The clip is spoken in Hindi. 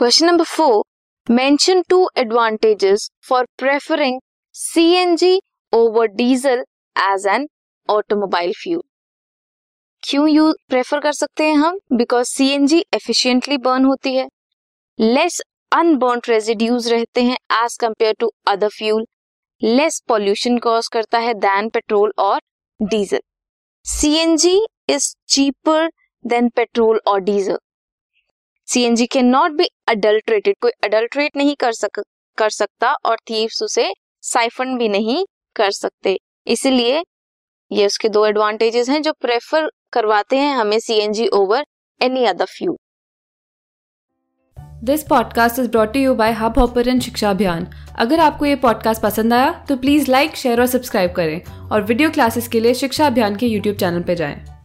Question number four mention two advantages for preferring CNG over diesel as an automobile fuel क्यों यू प्रेफर कर सकते हैं हम? बिकॉज़ सीएनजी एफिशिएंटली बर्न होती है. लेस अनबर्न रेजिड्यूज रहते हैं as compare to other fuel less pollution cause करता है दैन पेट्रोल और diesel CNG is cheaper than petrol और diesel CNG can not be adulterated कोई अडल्ट्रेट नहीं कर सक, कर सकता और थीव्स उसे साइफन भी नहीं कर सकते। इसीलिए ये उसके दो एडवांटेजेस हैं जो प्रेफर करवाते हैं हमें CNG over any other fuel this podcast is brought you by Hubhopper Shiksha Abhiyan अगर आपको ये पॉडकास्ट पसंद आया तो प्लीज़ लाइक शेयर और सब्सक्राइब करें और वीडियो क्लासेस के लिए शिक्षा अभियान के यूट्यूब चैनल पर जाएँ।